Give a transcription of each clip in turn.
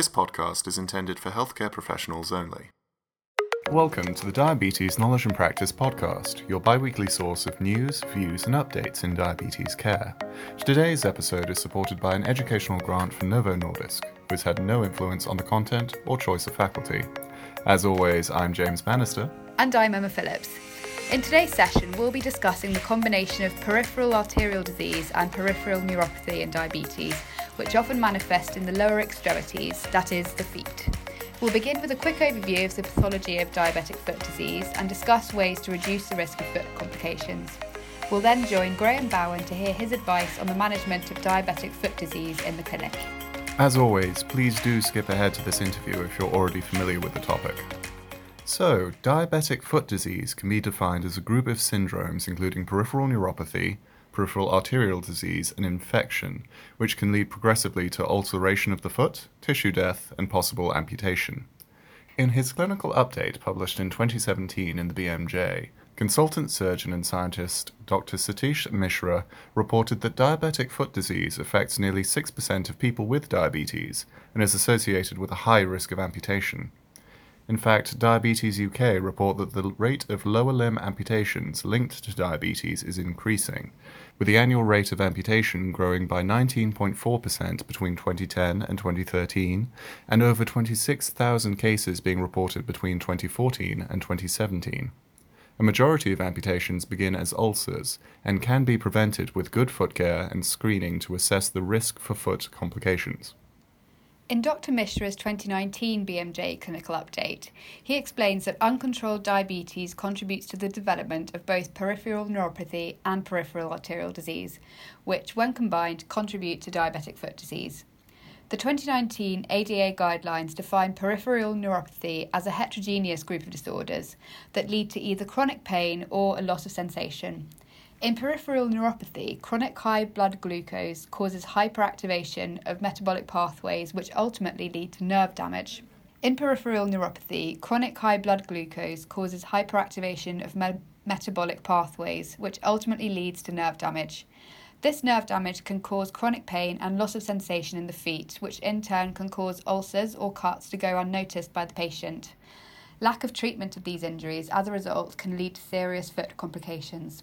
This podcast is intended for healthcare professionals only. Welcome to the Diabetes Knowledge and Practice podcast, your bi weekly source of news, views, and updates in diabetes care. Today's episode is supported by an educational grant from Novo Nordisk, who has had no influence on the content or choice of faculty. As always, I'm James Bannister. And I'm Emma Phillips. In today's session, we'll be discussing the combination of peripheral arterial disease and peripheral neuropathy in diabetes, which often manifest in the lower extremities, that is, the feet. We'll begin with a quick overview of the pathology of diabetic foot disease and discuss ways to reduce the risk of foot complications. We'll then join Graham Bowen to hear his advice on the management of diabetic foot disease in the clinic. As always, please do skip ahead to this interview if you're already familiar with the topic. So, diabetic foot disease can be defined as a group of syndromes including peripheral neuropathy, peripheral arterial disease, and infection, which can lead progressively to ulceration of the foot, tissue death, and possible amputation. In his clinical update published in 2017 in the BMJ, consultant surgeon and scientist Dr. Satish Mishra reported that diabetic foot disease affects nearly 6% of people with diabetes and is associated with a high risk of amputation. In fact, Diabetes UK report that the rate of lower limb amputations linked to diabetes is increasing, with the annual rate of amputation growing by 19.4% between 2010 and 2013, and over 26,000 cases being reported between 2014 and 2017. A majority of amputations begin as ulcers and can be prevented with good foot care and screening to assess the risk for foot complications. In Dr. Mishra's 2019 BMJ clinical update, he explains that uncontrolled diabetes contributes to the development of both peripheral neuropathy and peripheral arterial disease, which, when combined, contribute to diabetic foot disease. The 2019 ADA guidelines define peripheral neuropathy as a heterogeneous group of disorders that lead to either chronic pain or a loss of sensation, in peripheral neuropathy, chronic high blood glucose causes hyperactivation of metabolic pathways, which ultimately lead to nerve damage. In peripheral neuropathy, chronic high blood glucose causes hyperactivation of me- metabolic pathways, which ultimately leads to nerve damage. This nerve damage can cause chronic pain and loss of sensation in the feet, which in turn can cause ulcers or cuts to go unnoticed by the patient. Lack of treatment of these injuries as a result can lead to serious foot complications.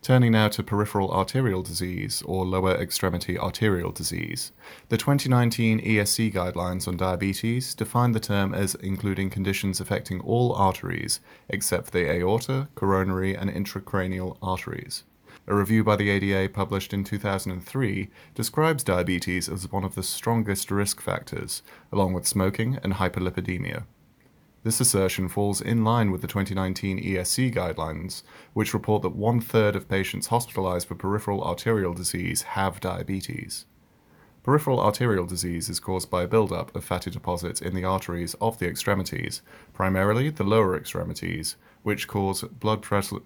Turning now to peripheral arterial disease or lower extremity arterial disease. The 2019 ESC guidelines on diabetes define the term as including conditions affecting all arteries except the aorta, coronary, and intracranial arteries. A review by the ADA published in 2003 describes diabetes as one of the strongest risk factors, along with smoking and hyperlipidemia. This assertion falls in line with the 2019 ESC guidelines, which report that one third of patients hospitalized for peripheral arterial disease have diabetes. Peripheral arterial disease is caused by a buildup of fatty deposits in the arteries of the extremities, primarily the lower extremities, which cause blood pressure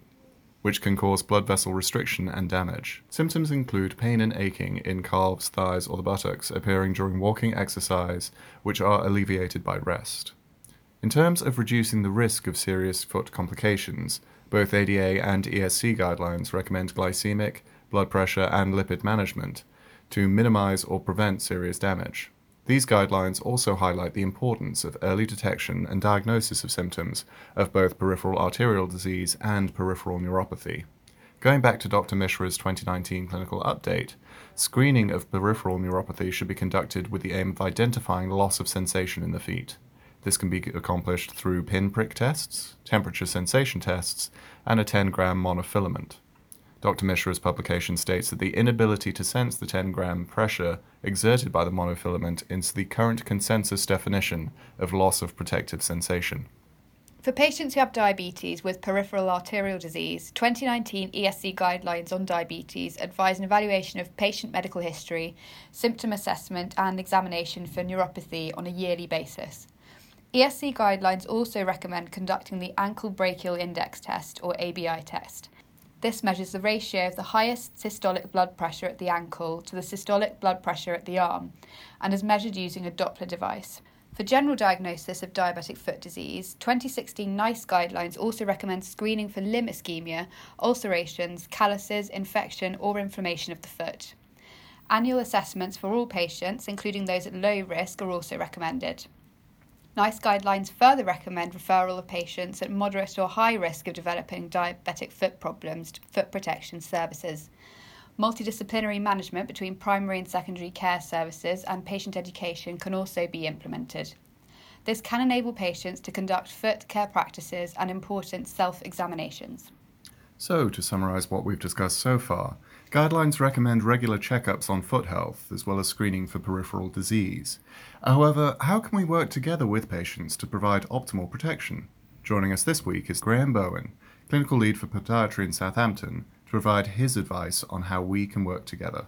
which can cause blood vessel restriction and damage. Symptoms include pain and aching in calves, thighs, or the buttocks appearing during walking exercise, which are alleviated by rest. In terms of reducing the risk of serious foot complications, both ADA and ESC guidelines recommend glycemic, blood pressure, and lipid management to minimize or prevent serious damage. These guidelines also highlight the importance of early detection and diagnosis of symptoms of both peripheral arterial disease and peripheral neuropathy. Going back to Dr. Mishra's 2019 clinical update, screening of peripheral neuropathy should be conducted with the aim of identifying loss of sensation in the feet. This can be accomplished through pinprick tests, temperature sensation tests, and a 10 gram monofilament. Dr. Mishra's publication states that the inability to sense the 10 gram pressure exerted by the monofilament is the current consensus definition of loss of protective sensation. For patients who have diabetes with peripheral arterial disease, 2019 ESC guidelines on diabetes advise an evaluation of patient medical history, symptom assessment, and examination for neuropathy on a yearly basis. ESC guidelines also recommend conducting the ankle brachial index test or ABI test. This measures the ratio of the highest systolic blood pressure at the ankle to the systolic blood pressure at the arm and is measured using a Doppler device. For general diagnosis of diabetic foot disease, 2016 NICE guidelines also recommend screening for limb ischemia, ulcerations, calluses, infection, or inflammation of the foot. Annual assessments for all patients, including those at low risk, are also recommended. NICE guidelines further recommend referral of patients at moderate or high risk of developing diabetic foot problems to foot protection services. Multidisciplinary management between primary and secondary care services and patient education can also be implemented. This can enable patients to conduct foot care practices and important self examinations. So, to summarise what we've discussed so far, guidelines recommend regular checkups on foot health as well as screening for peripheral disease. However, how can we work together with patients to provide optimal protection? Joining us this week is Graham Bowen, clinical lead for podiatry in Southampton, to provide his advice on how we can work together.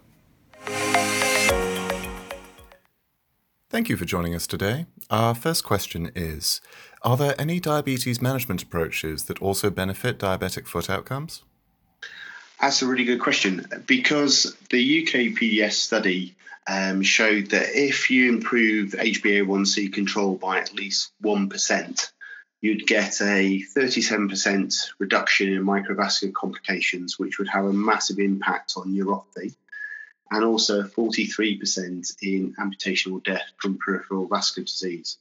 Thank you for joining us today. Our first question is Are there any diabetes management approaches that also benefit diabetic foot outcomes? That's a really good question because the UK PDS study um, showed that if you improve HbA1c control by at least 1%, you'd get a 37% reduction in microvascular complications, which would have a massive impact on neuropathy and also 43% in amputation or death from peripheral vascular disease.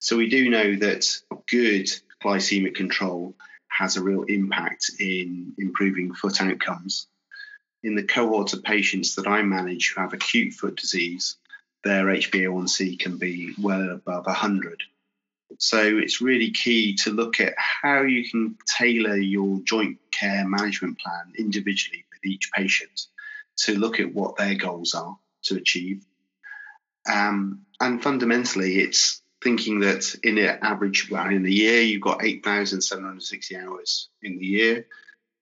So we do know that good glycemic control has a real impact in improving foot outcomes. In the cohort of patients that I manage who have acute foot disease, their HbA1c can be well above 100. So it's really key to look at how you can tailor your joint care management plan individually with each patient to look at what their goals are to achieve. Um, and fundamentally, it's thinking that in an average, well, in the year, you've got 8,760 hours in the year.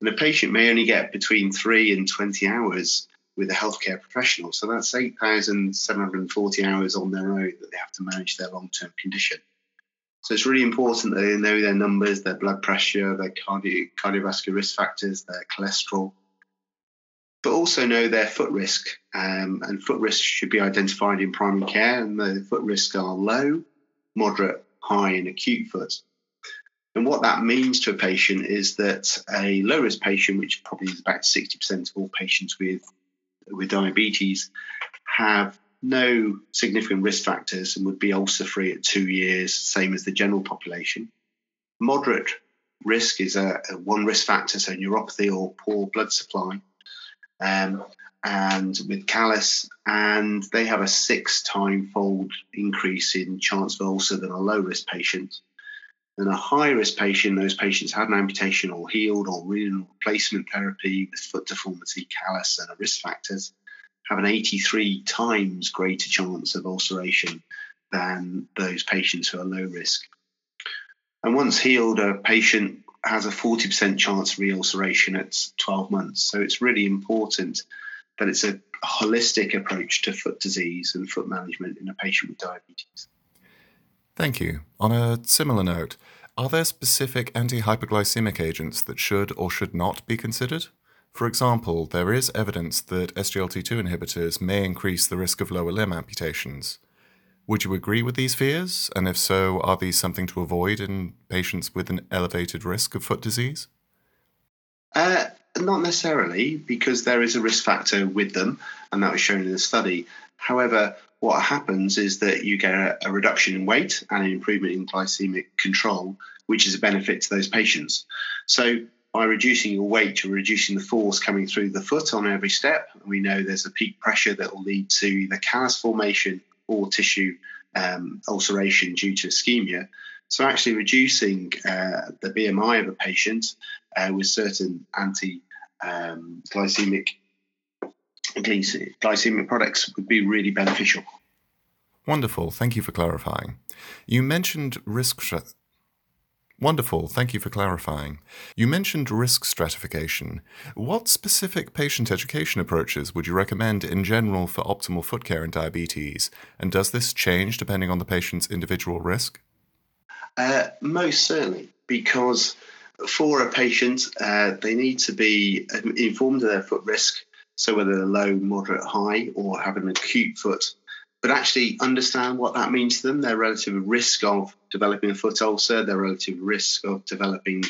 And a patient may only get between three and 20 hours with a healthcare professional. So that's 8,740 hours on their own that they have to manage their long term condition. So it's really important that they know their numbers, their blood pressure, their cardio- cardiovascular risk factors, their cholesterol, but also know their foot risk. Um, and foot risk should be identified in primary care, and the foot risks are low, moderate, high, and acute foot. And what that means to a patient is that a low risk patient, which probably is about 60% of all patients with, with diabetes, have no significant risk factors and would be ulcer free at two years, same as the general population. Moderate risk is a, a one risk factor, so neuropathy or poor blood supply um, and with callus, and they have a six time fold increase in chance of ulcer than a low risk patient. And a high risk patient, those patients had an amputation or healed or renal replacement therapy with foot deformity, callus, and risk factors, have an 83 times greater chance of ulceration than those patients who are low risk. And once healed, a patient has a 40% chance of re ulceration at 12 months. So it's really important that it's a holistic approach to foot disease and foot management in a patient with diabetes. Thank you. On a similar note, are there specific anti hyperglycemic agents that should or should not be considered? For example, there is evidence that SGLT2 inhibitors may increase the risk of lower limb amputations. Would you agree with these fears? And if so, are these something to avoid in patients with an elevated risk of foot disease? Uh, not necessarily, because there is a risk factor with them, and that was shown in the study. However, what happens is that you get a, a, reduction in weight and an improvement in glycemic control, which is a benefit to those patients. So, by reducing your weight, you're reducing the force coming through the foot on every step. We know there's a peak pressure that will lead to either callus formation or tissue um, ulceration due to ischemia. So, actually, reducing uh, the BMI of a patient uh, with certain anti um, glycemic glycemic products would be really beneficial. Wonderful. Thank you for clarifying. You mentioned risk Wonderful. Thank you for clarifying. You mentioned risk stratification. What specific patient education approaches would you recommend in general for optimal foot care in diabetes? And does this change depending on the patient's individual risk? Uh, most certainly, because for a patient, uh, they need to be informed of their foot risk. So, whether they're low, moderate, high, or have an acute foot but actually understand what that means to them, their relative risk of developing a foot ulcer, their relative risk of developing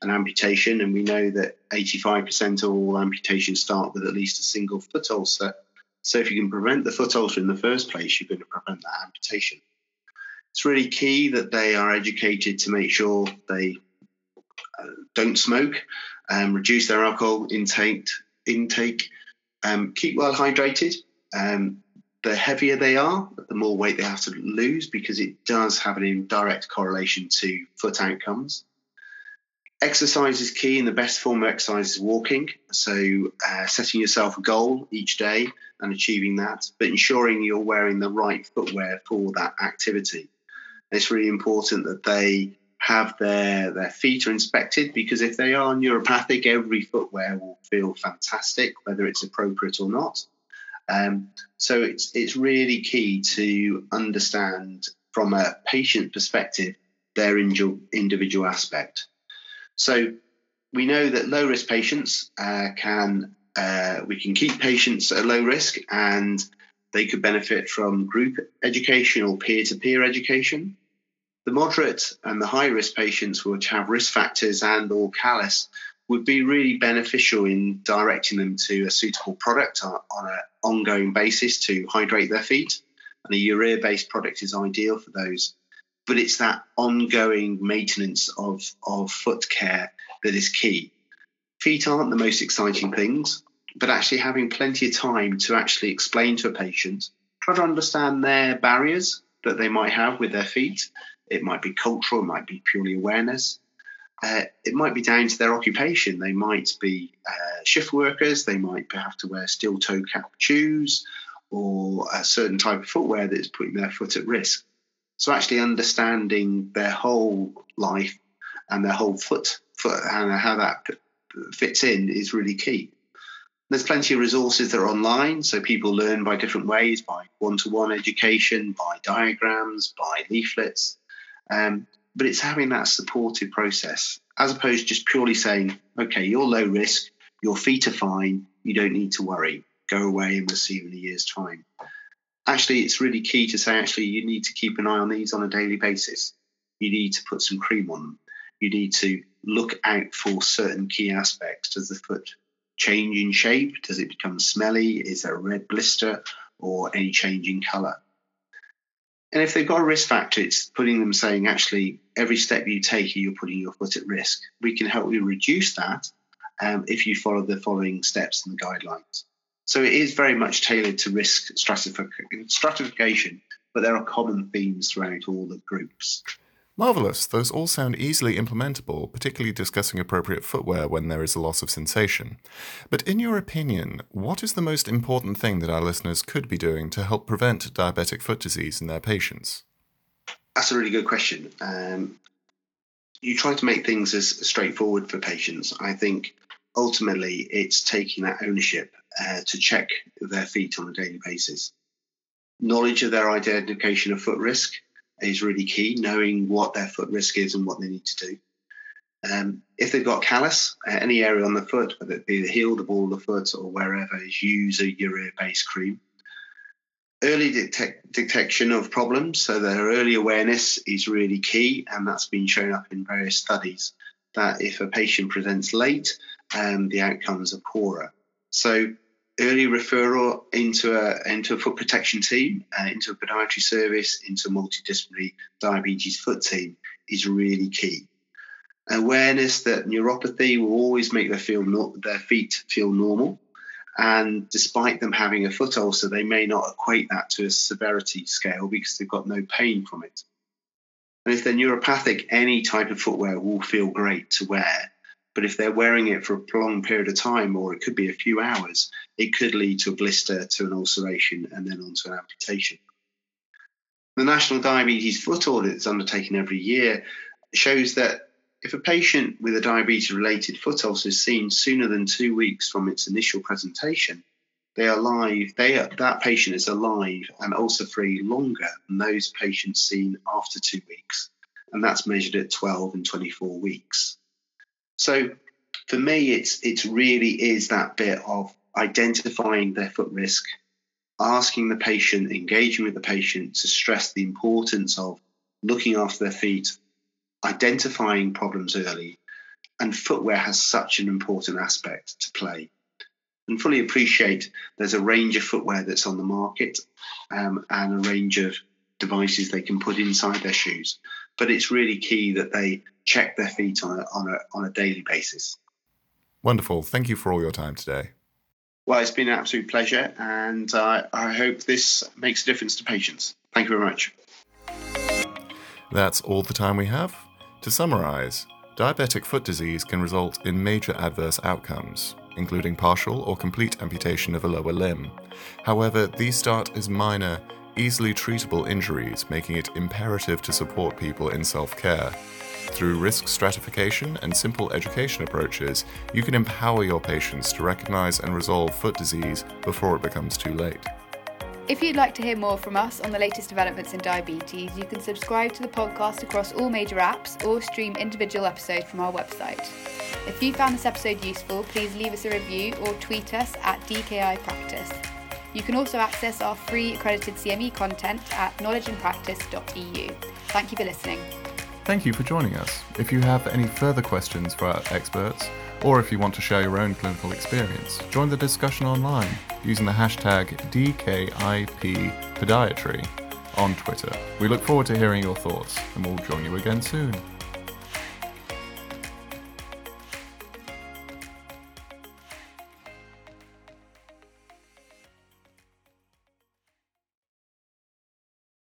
an amputation. And we know that 85% of all amputations start with at least a single foot ulcer. So if you can prevent the foot ulcer in the first place, you're going to prevent that amputation. It's really key that they are educated to make sure they don't smoke, um, reduce their alcohol intake, intake um, keep well hydrated. Um, the heavier they are, the more weight they have to lose because it does have an indirect correlation to foot outcomes. Exercise is key, and the best form of exercise is walking. So, uh, setting yourself a goal each day and achieving that, but ensuring you're wearing the right footwear for that activity. It's really important that they have their, their feet are inspected because if they are neuropathic, every footwear will feel fantastic, whether it's appropriate or not. Um, so it's it's really key to understand from a patient perspective their individual aspect. So we know that low risk patients uh, can uh, we can keep patients at low risk and they could benefit from group education or peer to peer education. The moderate and the high risk patients which have risk factors and or callus would be really beneficial in directing them to a suitable product on, an ongoing basis to hydrate their feet. And a urea based product is ideal for those. But it's that ongoing maintenance of, of foot care that is key. Feet aren't the most exciting things, but actually having plenty of time to actually explain to a patient, try to understand their barriers that they might have with their feet. It might be cultural, it might be purely awareness uh, it might be down to their occupation. They might be uh, shift workers. They might have to wear steel toe cap shoes or a certain type of footwear that is putting their foot at risk. So actually understanding their whole life and their whole foot, foot and how that fits in is really key. There's plenty of resources that are online, so people learn by different ways, by one-to-one education, by diagrams, by leaflets. Um, but it's having that supportive process as opposed to just purely saying, okay, you're low risk, your feet are fine, you don't need to worry, go away and we'll see you in a year's time. Actually, it's really key to say, actually, you need to keep an eye on these on a daily basis. You need to put some cream on them. You need to look out for certain key aspects. Does the foot change in shape? Does it become smelly? Is there a red blister or any change in colour? And if they've got a risk factor, it's putting them saying, actually, every step you take, you're putting your foot at risk. We can help you reduce that um, if you follow the following steps and the guidelines. So it is very much tailored to risk stratification, but there are common themes throughout all the groups. Marvellous. Those all sound easily implementable, particularly discussing appropriate footwear when there is a loss of sensation. But in your opinion, what is the most important thing that our listeners could be doing to help prevent diabetic foot disease in their patients? That's a really good question. Um, you try to make things as straightforward for patients. I think ultimately it's taking that ownership uh, to check their feet on a daily basis. Knowledge of their identification of foot risk is really key, knowing what their foot risk is and what they need to do. Um, if they've got callus, uh, any area on the foot, whether it be the heel, the ball the foot, or wherever, is use a urea-based cream. Early detect- detection of problems, so their early awareness is really key, and that's been shown up in various studies. That if a patient presents late, um, the outcomes are poorer. So early referral into a into a foot protection team, uh, into a podiatry service, into a multidisciplinary diabetes foot team is really key. Awareness that neuropathy will always make their feel no, their feet feel normal, and despite them having a foot ulcer, they may not equate that to a severity scale because they've got no pain from it. And if they're neuropathic, any type of footwear will feel great to wear but if they're wearing it for a prolonged period of time, or it could be a few hours, it could lead to a blister, to an ulceration, and then onto an amputation. The National Diabetes Foot Audit that's undertaken every year shows that if a patient with a diabetes related foot ulcer is seen sooner than two weeks from its initial presentation, they are alive, they are, that patient is alive and ulcer free longer than those patients seen after two weeks. And that's measured at 12 and 24 weeks. So for me, it's it's really is that bit of identifying their foot risk, asking the patient, engaging with the patient to stress the importance of looking after their feet, identifying problems early, and footwear has such an important aspect to play. and fully appreciate there's a range of footwear that's on the market um, and a range of devices they can put inside their shoes. But it's really key that they check their feet on a, on a, on a daily basis. Wonderful. Thank you for all your time today. Well, it's been an absolute pleasure, and uh, I hope this makes a difference to patients. Thank you very much. That's all the time we have. To summarize, diabetic foot disease can result in major adverse outcomes, including partial or complete amputation of a lower limb. However, these start as minor, easily treatable injuries, making it imperative to support people in self care. Through risk stratification and simple education approaches, you can empower your patients to recognize and resolve foot disease before it becomes too late. If you'd like to hear more from us on the latest developments in diabetes, you can subscribe to the podcast across all major apps or stream individual episodes from our website. If you found this episode useful, please leave us a review or tweet us at DKI Practice. You can also access our free accredited CME content at knowledgeandpractice.eu. Thank you for listening. Thank you for joining us. If you have any further questions for our experts, or if you want to share your own clinical experience, join the discussion online using the hashtag DKIPpodiatry on Twitter. We look forward to hearing your thoughts, and we'll join you again soon.